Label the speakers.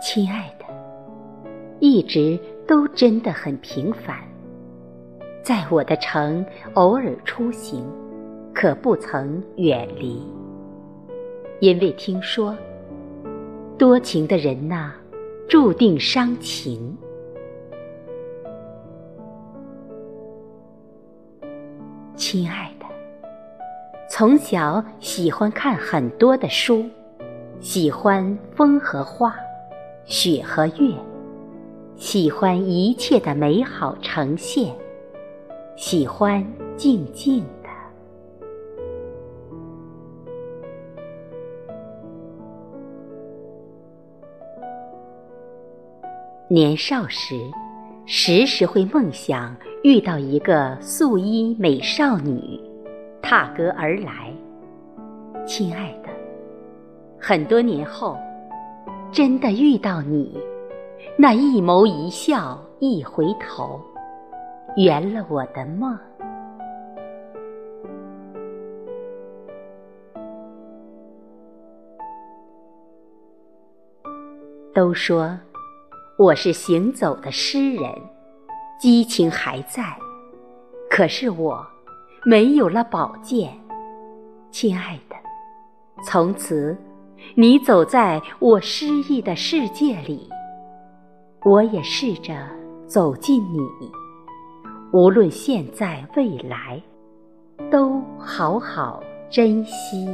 Speaker 1: 亲爱的，一直都真的很平凡，在我的城偶尔出行，可不曾远离，因为听说多情的人呐，注定伤情。亲爱的，从小喜欢看很多的书，喜欢风和花，雪和月，喜欢一切的美好呈现，喜欢静静的。年少时，时时会梦想。遇到一个素衣美少女，踏歌而来，亲爱的，很多年后，真的遇到你，那一眸一笑一回头，圆了我的梦。都说我是行走的诗人。激情还在，可是我没有了宝剑，亲爱的，从此你走在我诗意的世界里，我也试着走进你。无论现在未来，都好好珍惜。